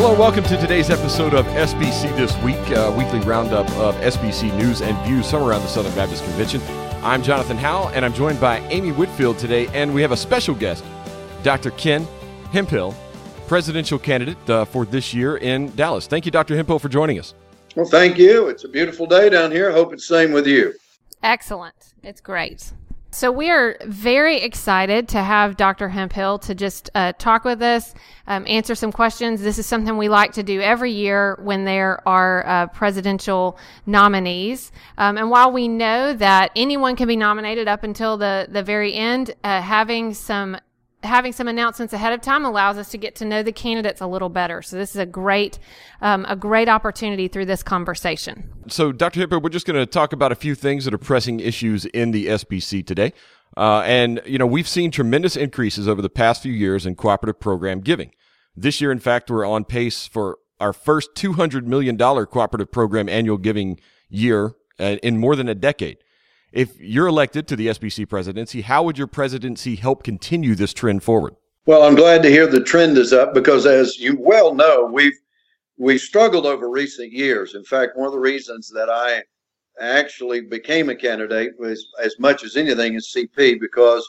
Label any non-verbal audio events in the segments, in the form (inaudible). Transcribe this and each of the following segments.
Hello, welcome to today's episode of SBC This Week, a weekly roundup of SBC news and views from around the Southern Baptist Convention. I'm Jonathan Howell, and I'm joined by Amy Whitfield today, and we have a special guest, Dr. Ken Hemphill, presidential candidate uh, for this year in Dallas. Thank you, Dr. Hemphill, for joining us. Well, thank you. It's a beautiful day down here. I hope it's the same with you. Excellent. It's great. So we are very excited to have Dr. Hemphill to just uh, talk with us, um, answer some questions. This is something we like to do every year when there are uh, presidential nominees. Um, and while we know that anyone can be nominated up until the the very end, uh, having some having some announcements ahead of time allows us to get to know the candidates a little better. So this is a great, um, a great opportunity through this conversation. So, Dr. Hemphill, we're just going to talk about a few things that are pressing issues in the SBC today. Uh, and, you know, we've seen tremendous increases over the past few years in cooperative program giving. This year, in fact, we're on pace for our first $200 million cooperative program annual giving year uh, in more than a decade. If you're elected to the SBC presidency, how would your presidency help continue this trend forward? Well, I'm glad to hear the trend is up because, as you well know, we've we've struggled over recent years. In fact, one of the reasons that I actually became a candidate was as much as anything is CP because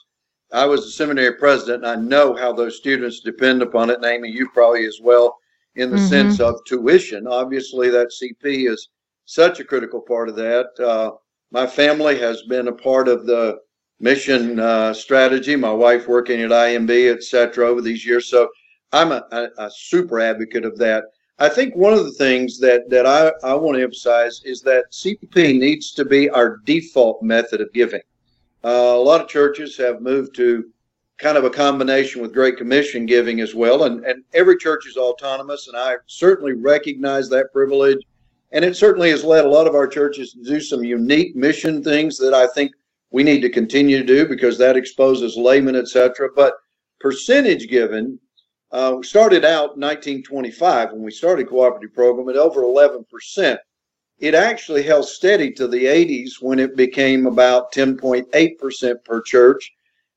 I was a seminary president and I know how those students depend upon it. Naming you probably as well in the mm-hmm. sense of tuition. Obviously, that CP is such a critical part of that. Uh, my family has been a part of the mission uh, strategy. My wife working at IMB, et cetera, over these years. So I'm a, a, a, super advocate of that. I think one of the things that, that I, I want to emphasize is that CPP needs to be our default method of giving. Uh, a lot of churches have moved to kind of a combination with Great Commission giving as well, and, and every church is autonomous, and I certainly recognize that privilege and it certainly has led a lot of our churches to do some unique mission things that I think we need to continue to do because that exposes laymen, etc. But percentage given uh, started out 1925 when we started cooperative program at over 11 percent. It actually held steady to the 80s when it became about 10.8 percent per church,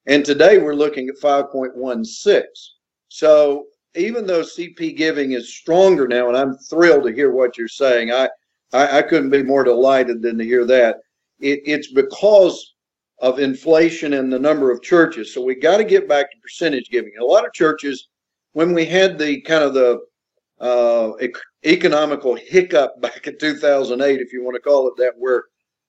and today we're looking at 5.16. So even though CP giving is stronger now, and I'm thrilled to hear what you're saying, I, I, I couldn't be more delighted than to hear that. It, it's because of inflation and the number of churches. So we got to get back to percentage giving. A lot of churches, when we had the kind of the uh, economical hiccup (laughs) back in 2008, if you want to call it that, where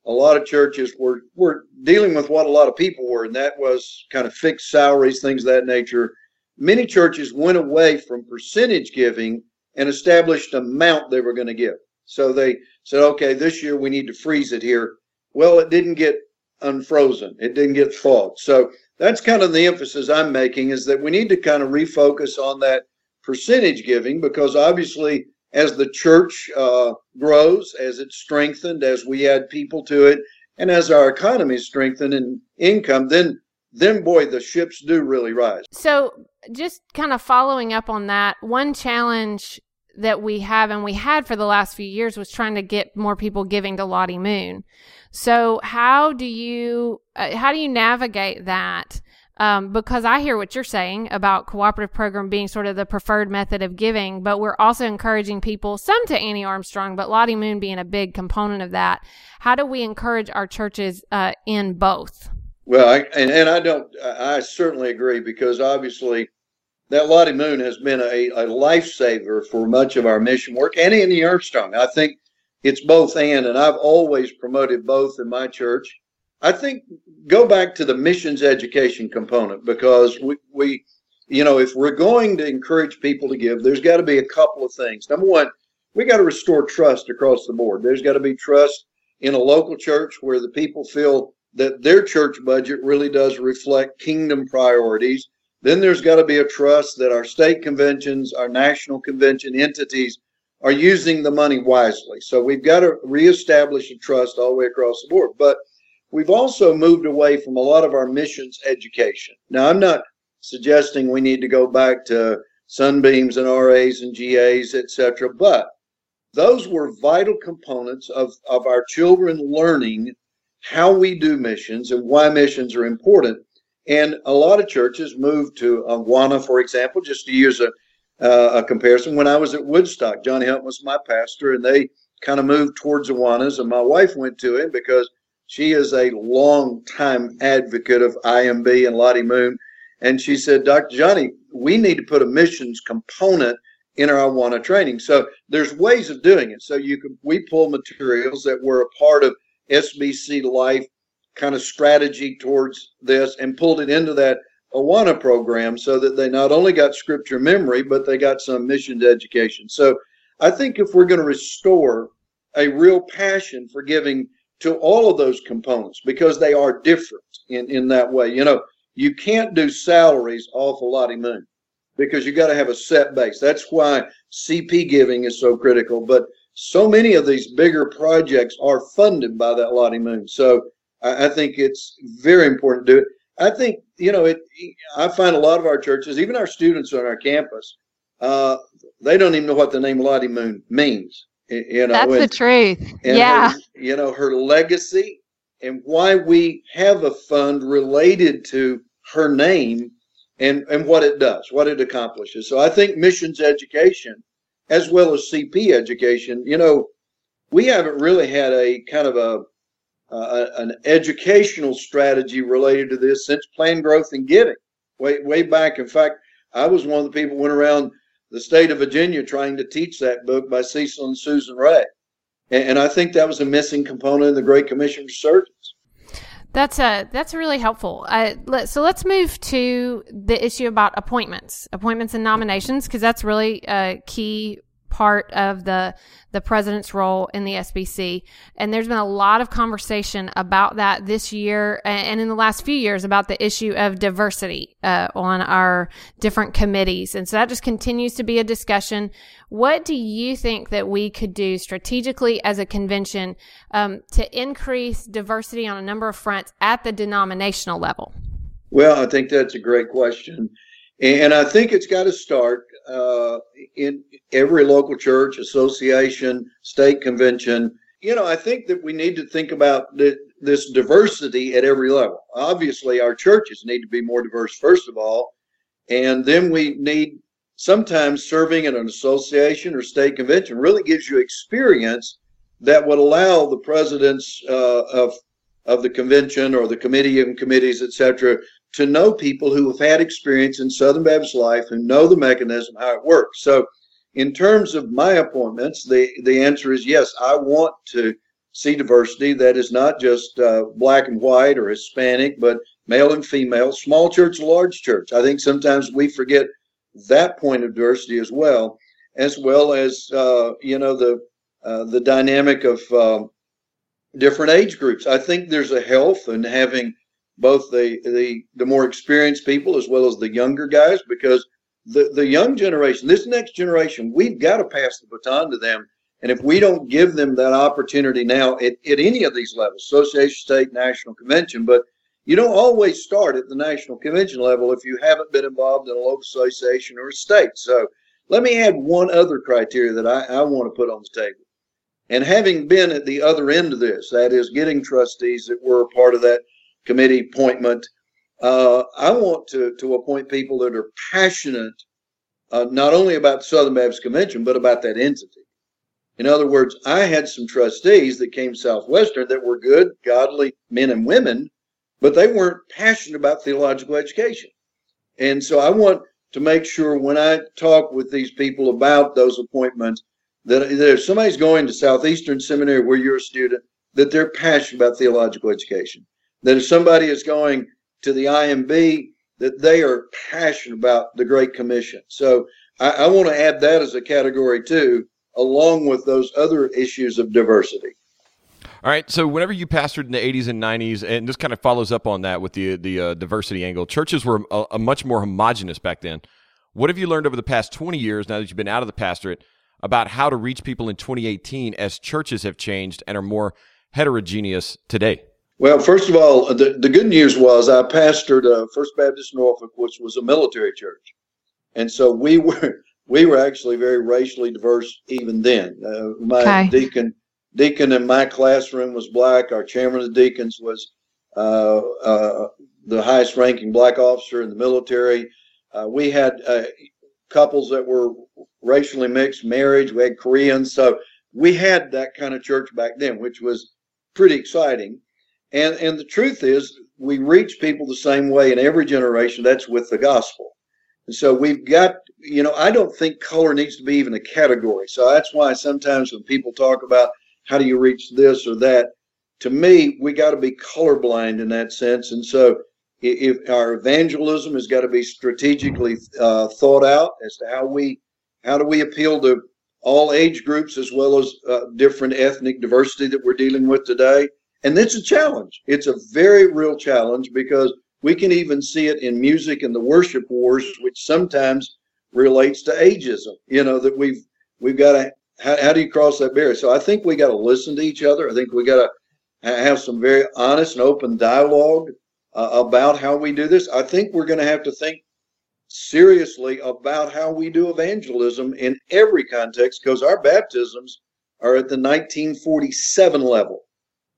a lot of churches were were dealing with what a lot of people were, and that was kind of fixed salaries, things of that nature many churches went away from percentage giving and established amount they were going to give. So they said, okay, this year we need to freeze it here. Well, it didn't get unfrozen. It didn't get thawed. So that's kind of the emphasis I'm making is that we need to kind of refocus on that percentage giving because obviously as the church uh, grows, as it's strengthened, as we add people to it, and as our economy strengthened and income, then then boy, the ships do really rise. So, just kind of following up on that, one challenge that we have and we had for the last few years was trying to get more people giving to Lottie Moon. So, how do you uh, how do you navigate that? Um, because I hear what you're saying about cooperative program being sort of the preferred method of giving, but we're also encouraging people, some to Annie Armstrong, but Lottie Moon being a big component of that. How do we encourage our churches uh, in both? Well, I, and, and I don't, I certainly agree because obviously that Lottie Moon has been a, a lifesaver for much of our mission work and Annie Armstrong. I think it's both and, and I've always promoted both in my church. I think go back to the missions education component because we, we, you know, if we're going to encourage people to give, there's got to be a couple of things. Number one, we got to restore trust across the board. There's got to be trust in a local church where the people feel that their church budget really does reflect kingdom priorities. Then there's got to be a trust that our state conventions, our national convention entities are using the money wisely. So we've got to reestablish a trust all the way across the board. But we've also moved away from a lot of our missions education. Now, I'm not suggesting we need to go back to sunbeams and RAs and GAs, etc., but those were vital components of, of our children learning how we do missions and why missions are important. And a lot of churches moved to Awana, for example, just to use a, uh, a comparison. When I was at Woodstock, Johnny Hunt was my pastor, and they kind of moved towards Awanas, and my wife went to him because she is a long time advocate of IMB and Lottie Moon. And she said, Dr. Johnny, we need to put a missions component in our Awana training. So there's ways of doing it. So you can we pull materials that were a part of SBC life kind of strategy towards this and pulled it into that Awana program so that they not only got scripture memory, but they got some missions education. So I think if we're going to restore a real passion for giving to all of those components because they are different in, in that way. You know, you can't do salaries off a Lottie Moon because you got to have a set base. That's why CP giving is so critical. But so many of these bigger projects are funded by that Lottie Moon. So I, I think it's very important to do it. I think you know it. I find a lot of our churches, even our students on our campus, uh, they don't even know what the name Lottie Moon means. You know, that's and, the truth. yeah, her, you know her legacy and why we have a fund related to her name and and what it does, what it accomplishes. So I think missions education, as well as CP education, you know, we haven't really had a kind of a uh, an educational strategy related to this since planned growth and giving way way back. In fact, I was one of the people went around the state of Virginia trying to teach that book by Cecil and Susan Ray, and, and I think that was a missing component in the Great Commission Resurgence. That's a uh, that's really helpful. Uh, let, so let's move to the issue about appointments, appointments and nominations, because that's really a key part of the the president's role in the SBC. And there's been a lot of conversation about that this year and in the last few years about the issue of diversity uh, on our different committees. And so that just continues to be a discussion. What do you think that we could do strategically as a convention um, to increase diversity on a number of fronts at the denominational level? Well, I think that's a great question. And I think it's got to start uh, in every local church, association, state convention. You know, I think that we need to think about this diversity at every level. Obviously, our churches need to be more diverse, first of all. And then we need sometimes serving in an association or state convention really gives you experience that would allow the presidents uh, of of the convention or the committee and committees, et cetera, to know people who have had experience in Southern Baptist life who know the mechanism, how it works. So, in terms of my appointments, the, the answer is yes, I want to see diversity that is not just uh, black and white or Hispanic, but male and female, small church, large church. I think sometimes we forget that point of diversity as well, as well as uh, you know the uh, the dynamic of um, different age groups. I think there's a health in having both the, the the more experienced people as well as the younger guys because the the young generation this next generation we've got to pass the baton to them. And if we don't give them that opportunity now at, at any of these levels association state national convention but you don't always start at the national convention level if you haven't been involved in a local association or a state. So let me add one other criteria that I, I want to put on the table. And having been at the other end of this that is getting trustees that were a part of that committee appointment. Uh, I want to, to appoint people that are passionate uh, not only about the Southern Baptist Convention, but about that entity. In other words, I had some trustees that came Southwestern that were good, godly men and women, but they weren't passionate about theological education. And so I want to make sure when I talk with these people about those appointments that, if somebody's going to Southeastern Seminary where you're a student, that they're passionate about theological education that if somebody is going to the IMB, that they are passionate about the Great Commission. So I, I want to add that as a category too, along with those other issues of diversity. All right. So whenever you pastored in the 80s and 90s, and this kind of follows up on that with the the uh, diversity angle, churches were a, a, much more homogenous back then. What have you learned over the past 20 years, now that you've been out of the pastorate, about how to reach people in 2018 as churches have changed and are more heterogeneous today? Well, first of all, the, the good news was I pastored uh, First Baptist Norfolk, which was a military church, and so we were (laughs) we were actually very racially diverse even then. Uh, my okay. deacon deacon in my classroom was black. Our chairman of the deacons was uh, uh the highest ranking black officer in the military. Uh, we had uh, couples that were racially mixed marriage. We had Koreans. So we had that kind of church back then, which was pretty exciting. And and the truth is, we reach people the same way in every generation. That's with the gospel. And so we've got, you know, I don't think color needs to be even a category. So that's why sometimes when people talk about how do you reach this or that, to me, we got to be colorblind in that sense. And so if our evangelism has got to be strategically uh, thought out as to how we how do we appeal to all age groups as well as uh, different ethnic diversity that we're dealing with today and it's a challenge it's a very real challenge because we can even see it in music and the worship wars which sometimes relates to ageism you know that we've we've got to how, how do you cross that barrier so i think we got to listen to each other i think we got to have some very honest and open dialogue uh, about how we do this. I think we're going to have to think seriously about how we do evangelism in every context because our baptisms are at the 1947 level.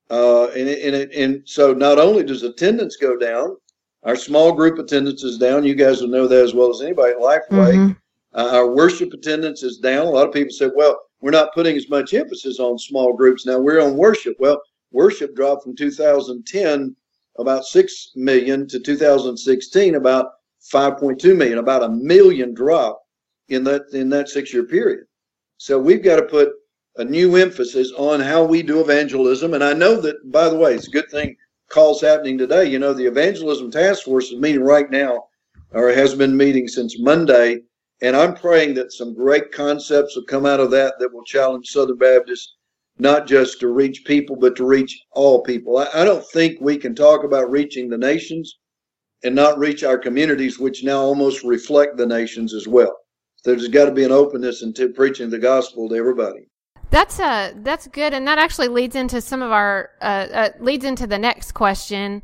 Uh, and, and, and so not only does attendance go down, our small group attendance is down. You guys will know that as well as anybody at Lifeway. Mm-hmm. Uh, our worship attendance is down. A lot of people say, well, we're not putting as much emphasis on small groups now. We're on worship. Well, worship dropped from 2010 about 6 million to 2016 about 5.2 million about a million drop in that in that six year period so we've got to put a new emphasis on how we do evangelism and i know that by the way it's a good thing calls happening today you know the evangelism task force is meeting right now or has been meeting since monday and i'm praying that some great concepts will come out of that that will challenge southern baptists not just to reach people, but to reach all people. I, I, don't think we can talk about reaching the nations and not reach our communities, which now almost reflect the nations as well. There's got to be an openness into preaching the gospel to everybody. That's uh that's good, and that actually leads into some of our uh, uh leads into the next question.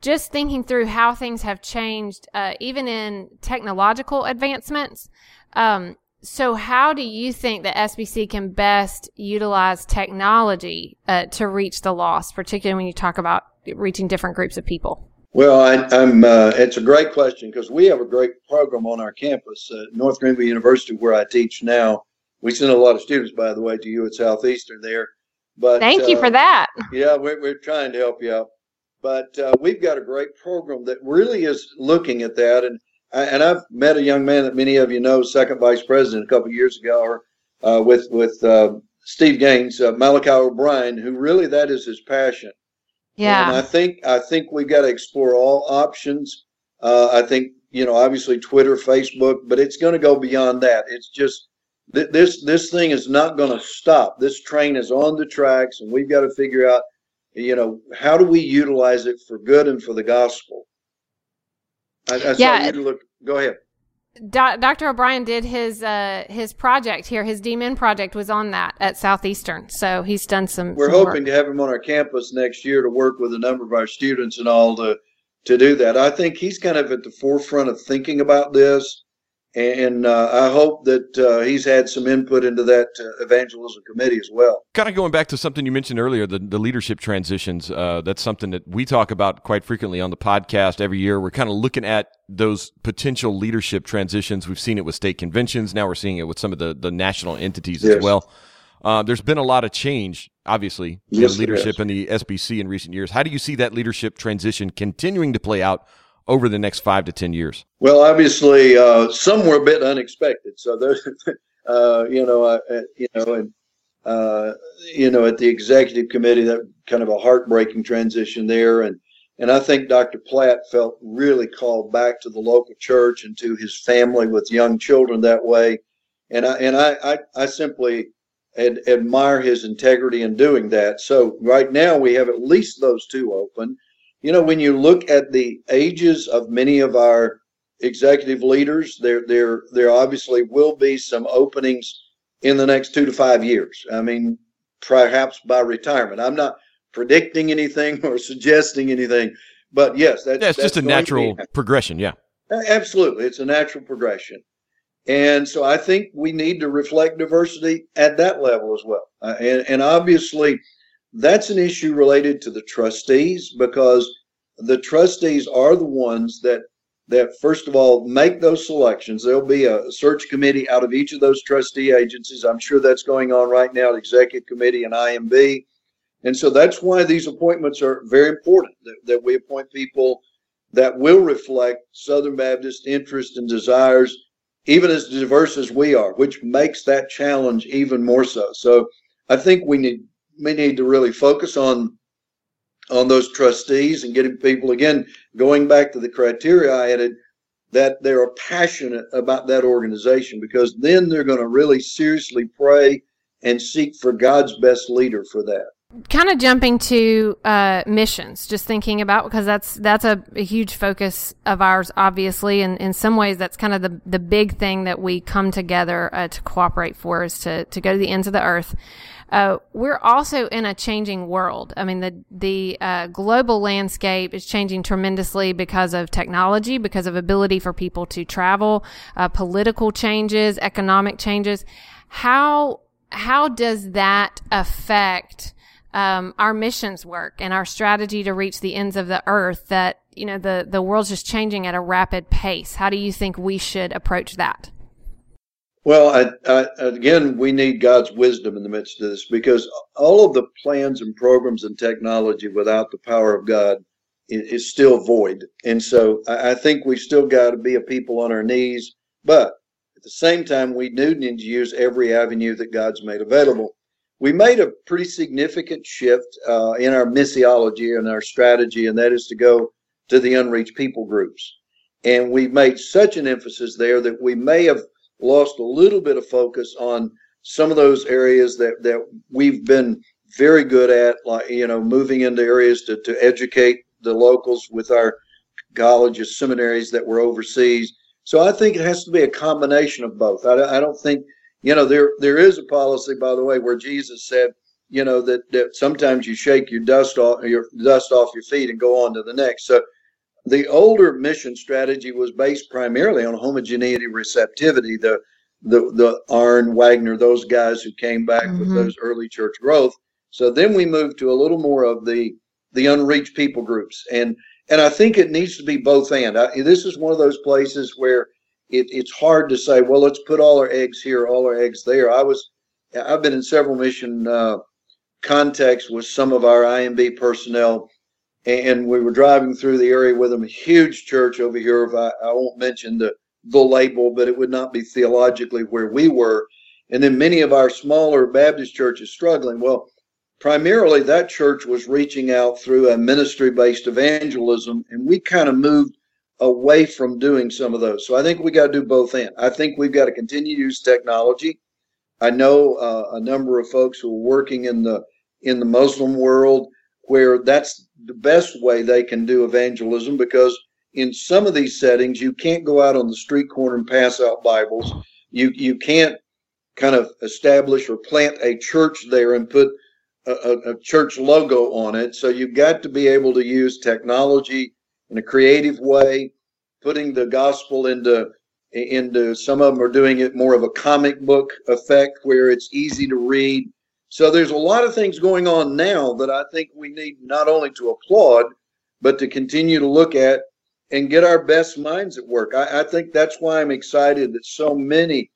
Just thinking through how things have changed, uh, even in technological advancements. Um, so, how do you think that SBC can best utilize technology uh, to reach the lost, particularly when you talk about reaching different groups of people? Well, I, am uh, it's a great question because we have a great program on our campus North Greenville University, where I teach now. We send a lot of students, by the way, to you at Southeastern there. But thank uh, you for uh, that. Yeah, we're, we're trying to help you out. But uh, we've got a great program that really is looking at that and and I've met a young man that many of you know, second vice president a couple years ago, or uh, with with uh, Steve Gaines, uh, Malachi O'Brien, who really that is his passion. Yeah, and I think I think we've got to explore all options. Uh, I think you know, obviously Twitter, Facebook, but it's going to go beyond that. It's just th- this this thing is not going to stop. This train is on the tracks, and we've got to figure out, you know, how do we utilize it for good and for the gospel. I, I yeah. saw you look. Go ahead. Do- Dr. O'Brien did his uh, his project here. His DMin project was on that at Southeastern. So he's done some. We're some hoping work. to have him on our campus next year to work with a number of our students and all to to do that. I think he's kind of at the forefront of thinking about this and uh, I hope that uh, he's had some input into that uh, evangelism committee as well. Kind of going back to something you mentioned earlier, the, the leadership transitions. Uh, that's something that we talk about quite frequently on the podcast every year. We're kind of looking at those potential leadership transitions. We've seen it with state conventions. Now we're seeing it with some of the, the national entities yes. as well. Uh, there's been a lot of change, obviously, yes, in leadership in the SBC in recent years. How do you see that leadership transition continuing to play out over the next five to ten years? Well, obviously, uh, some were a bit unexpected. So there's, (laughs) uh, you know, uh, you know, and uh, you know, at the executive committee, that kind of a heartbreaking transition there, and and I think Dr. Platt felt really called back to the local church and to his family with young children that way, and I and I I, I simply ad, admire his integrity in doing that. So right now we have at least those two open you know, when you look at the ages of many of our executive leaders, there there there obviously will be some openings in the next two to five years. I mean, perhaps by retirement. I'm not predicting anything (laughs) or suggesting anything, but yes, that's, yeah, it's that's just a natural progression. Yeah, absolutely, it's a natural progression. And so I think we need to reflect diversity at that level as well. Uh, and, and obviously, that's an issue related to the trustees because the trustees are the ones that that first of all make those selections. There'll be a search committee out of each of those trustee agencies. I'm sure that's going on right now, the executive committee and IMB. And so that's why these appointments are very important that, that we appoint people that will reflect Southern Baptist interests and desires, even as diverse as we are, which makes that challenge even more so. So I think we need we need to really focus on on those trustees and getting people again going back to the criteria I added that they are passionate about that organization because then they're going to really seriously pray and seek for God's best leader for that. Kind of jumping to uh, missions, just thinking about because that's that's a, a, huge focus of ours, obviously, and in some ways that's kind of the the big thing that we come together uh, to cooperate for is to to go to the ends of the earth. Uh, we're also in a changing world. I mean, the the uh, global landscape is changing tremendously because of technology, because of ability for people to travel, uh, political changes, economic changes. How how does that affect um, our missions work and our strategy to reach the ends of the earth? That you know the the world's just changing at a rapid pace. How do you think we should approach that? Well, I, I, again, we need God's wisdom in the midst of this because all of the plans and programs and technology without the power of God is, still void. And so I, I think we still got to be a people on our knees. But at the same time, we do need to use every avenue that God's made available. We made a pretty significant shift uh, in our missiology and our strategy, and that is to go to the unreached people groups. And we made such an emphasis there that we may have lost a little bit of focus on some of those areas that that we've been very good at, like you know, moving into areas to to educate the locals with our colleges, seminaries that were overseas. So I think it has to be a combination of both. I, I don't think you know there there is a policy, by the way, where Jesus said, you know, that that sometimes you shake your dust off your dust off your feet and go on to the next. So the older mission strategy was based primarily on homogeneity receptivity. The the the Arn Wagner, those guys who came back mm-hmm. with those early church growth. So then we moved to a little more of the the unreached people groups, and and I think it needs to be both and. I, this is one of those places where it, it's hard to say, well, let's put all our eggs here, all our eggs there. I was I've been in several mission uh, contexts with some of our IMB personnel and we were driving through the area with them. A huge church over here. If I, I won't mention the the label, but it would not be theologically where we were. And then many of our smaller Baptist churches struggling. Well, primarily that church was reaching out through a ministry based evangelism, and we kind of moved away from doing some of those. So I think we got to do both and. I think we've got to continue to use technology. I know uh, a number of folks who are working in the in the Muslim world where that's the best way they can do evangelism because in some of these settings you can't go out on the street corner and pass out Bibles. You you can't kind of establish or plant a church there and put a, a, a church logo on it. So you've got to be able to use technology in a creative way, putting the gospel into into some of them are doing it more of a comic book effect where it's easy to read so there's a lot of things going on now that I think we need not only to applaud, but to continue to look at and get our best minds at work. I, I think that's why I'm excited that so many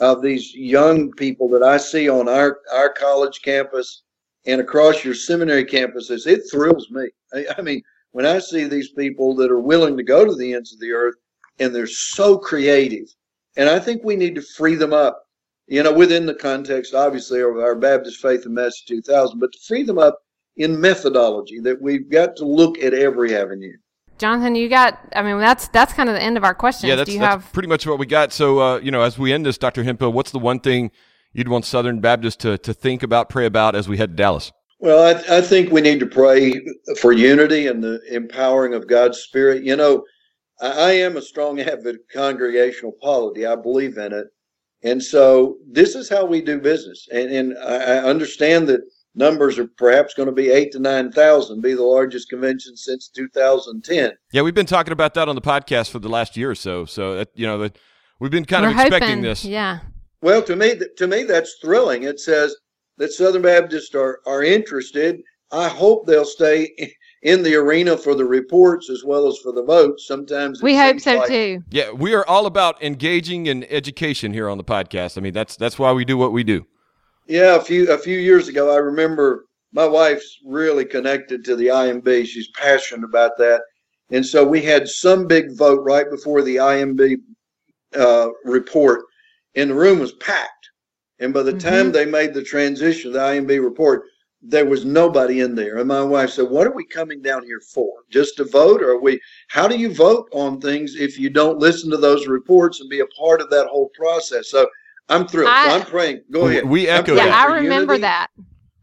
of these young people that I see on our, our college campus and across your seminary campuses, it thrills me. I, I mean, when I see these people that are willing to go to the ends of the earth and they're so creative, and I think we need to free them up you know, within the context, obviously, of our Baptist Faith and Message 2000, but to free them up in methodology that we've got to look at every avenue. Jonathan, you got. I mean, that's that's kind of the end of our questions. Yeah, that's, Do you that's have pretty much what we got. So, uh, you know, as we end this, Dr. Hemphill, what's the one thing you'd want Southern Baptists to to think about, pray about as we head to Dallas? Well, I, I think we need to pray for unity and the empowering of God's Spirit. You know, I, I am a strong advocate of congregational polity. I believe in it. And so this is how we do business. And, and I understand that numbers are perhaps going to be eight to 9,000, be the largest convention since 2010. Yeah, we've been talking about that on the podcast for the last year or so. So, that, you know, that we've been kind We're of expecting hoping, this. Yeah. Well, to me, to me, that's thrilling. It says that Southern Baptists are, are interested. I hope they'll stay in the arena for the reports as well as for the votes. Sometimes we hope so like, too. Yeah, we are all about engaging in education here on the podcast. I mean, that's that's why we do what we do. Yeah, a few a few years ago, I remember my wife's really connected to the IMB. She's passionate about that, and so we had some big vote right before the IMB uh, report, and the room was packed. And by the mm-hmm. time they made the transition, the IMB report, there was nobody in there. And my wife said, What are we coming down here for? Just to vote? Or are we how do you vote on things if you don't listen to those reports and be a part of that whole process? So I'm thrilled. I, so I'm praying. Go ahead. We echo yeah, that. I remember unity. that.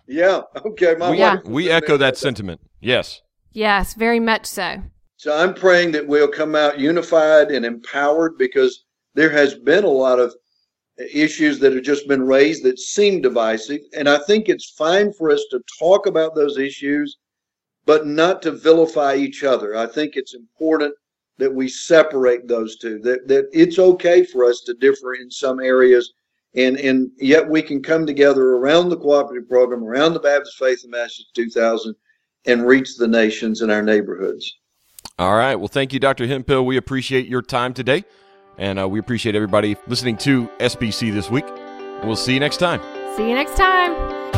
Yeah. Okay. My we, wife we echo that sentiment. Yes. Yes, very much so. So I'm praying that we'll come out unified and empowered because there has been a lot of issues that have just been raised that seem divisive. And I think it's fine for us to talk about those issues, but not to vilify each other. I think it's important that we separate those two, that, that it's okay for us to differ in some areas. And, and yet we can come together around the cooperative program, around the Baptist Faith and Message 2000, and reach the nations in our neighborhoods. All right. Well, thank you, Dr. Hemphill. We appreciate your time today. And uh, we appreciate everybody listening to SBC this week. We'll see you next time. See you next time.